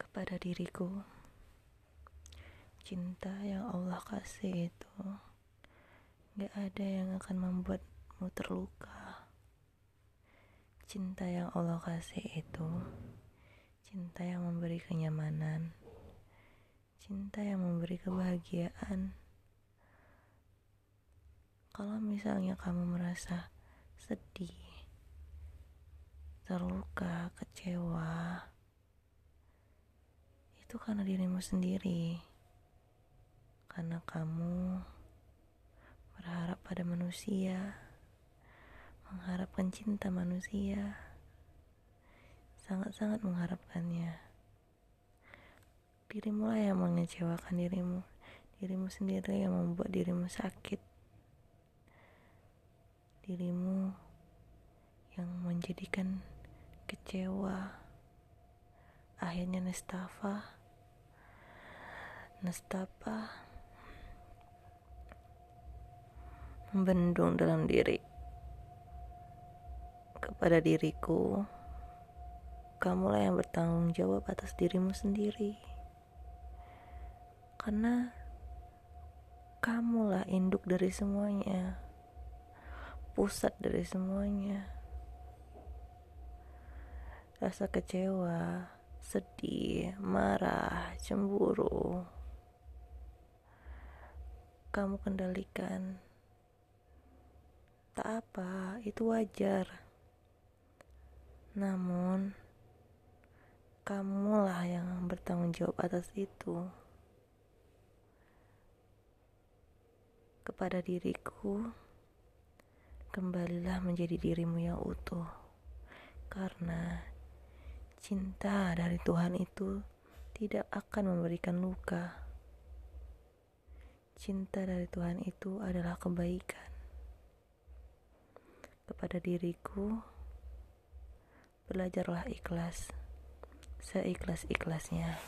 kepada diriku cinta yang Allah kasih itu gak ada yang akan membuatmu terluka. Cinta yang Allah kasih itu cinta yang memberi kenyamanan cinta yang memberi kebahagiaan. Kalau misalnya kamu merasa sedih terluka, kecewa. Itu karena dirimu sendiri. Karena kamu berharap pada manusia, mengharapkan cinta manusia, sangat-sangat mengharapkannya. Dirimu lah yang mengecewakan dirimu, dirimu sendiri yang membuat dirimu sakit, dirimu yang menjadikan kecewa, akhirnya nestafa, nestapa. membendung dalam diri. Kepada diriku. Kamulah yang bertanggung jawab atas dirimu sendiri. Karena kamulah induk dari semuanya. Pusat dari semuanya rasa kecewa sedih marah cemburu kamu kendalikan Tak apa, itu wajar. Namun, kamulah yang bertanggung jawab atas itu. Kepada diriku, kembalilah menjadi dirimu yang utuh. Karena cinta dari Tuhan itu tidak akan memberikan luka. Cinta dari Tuhan itu adalah kebaikan kepada diriku, belajarlah ikhlas, seikhlas-ikhlasnya.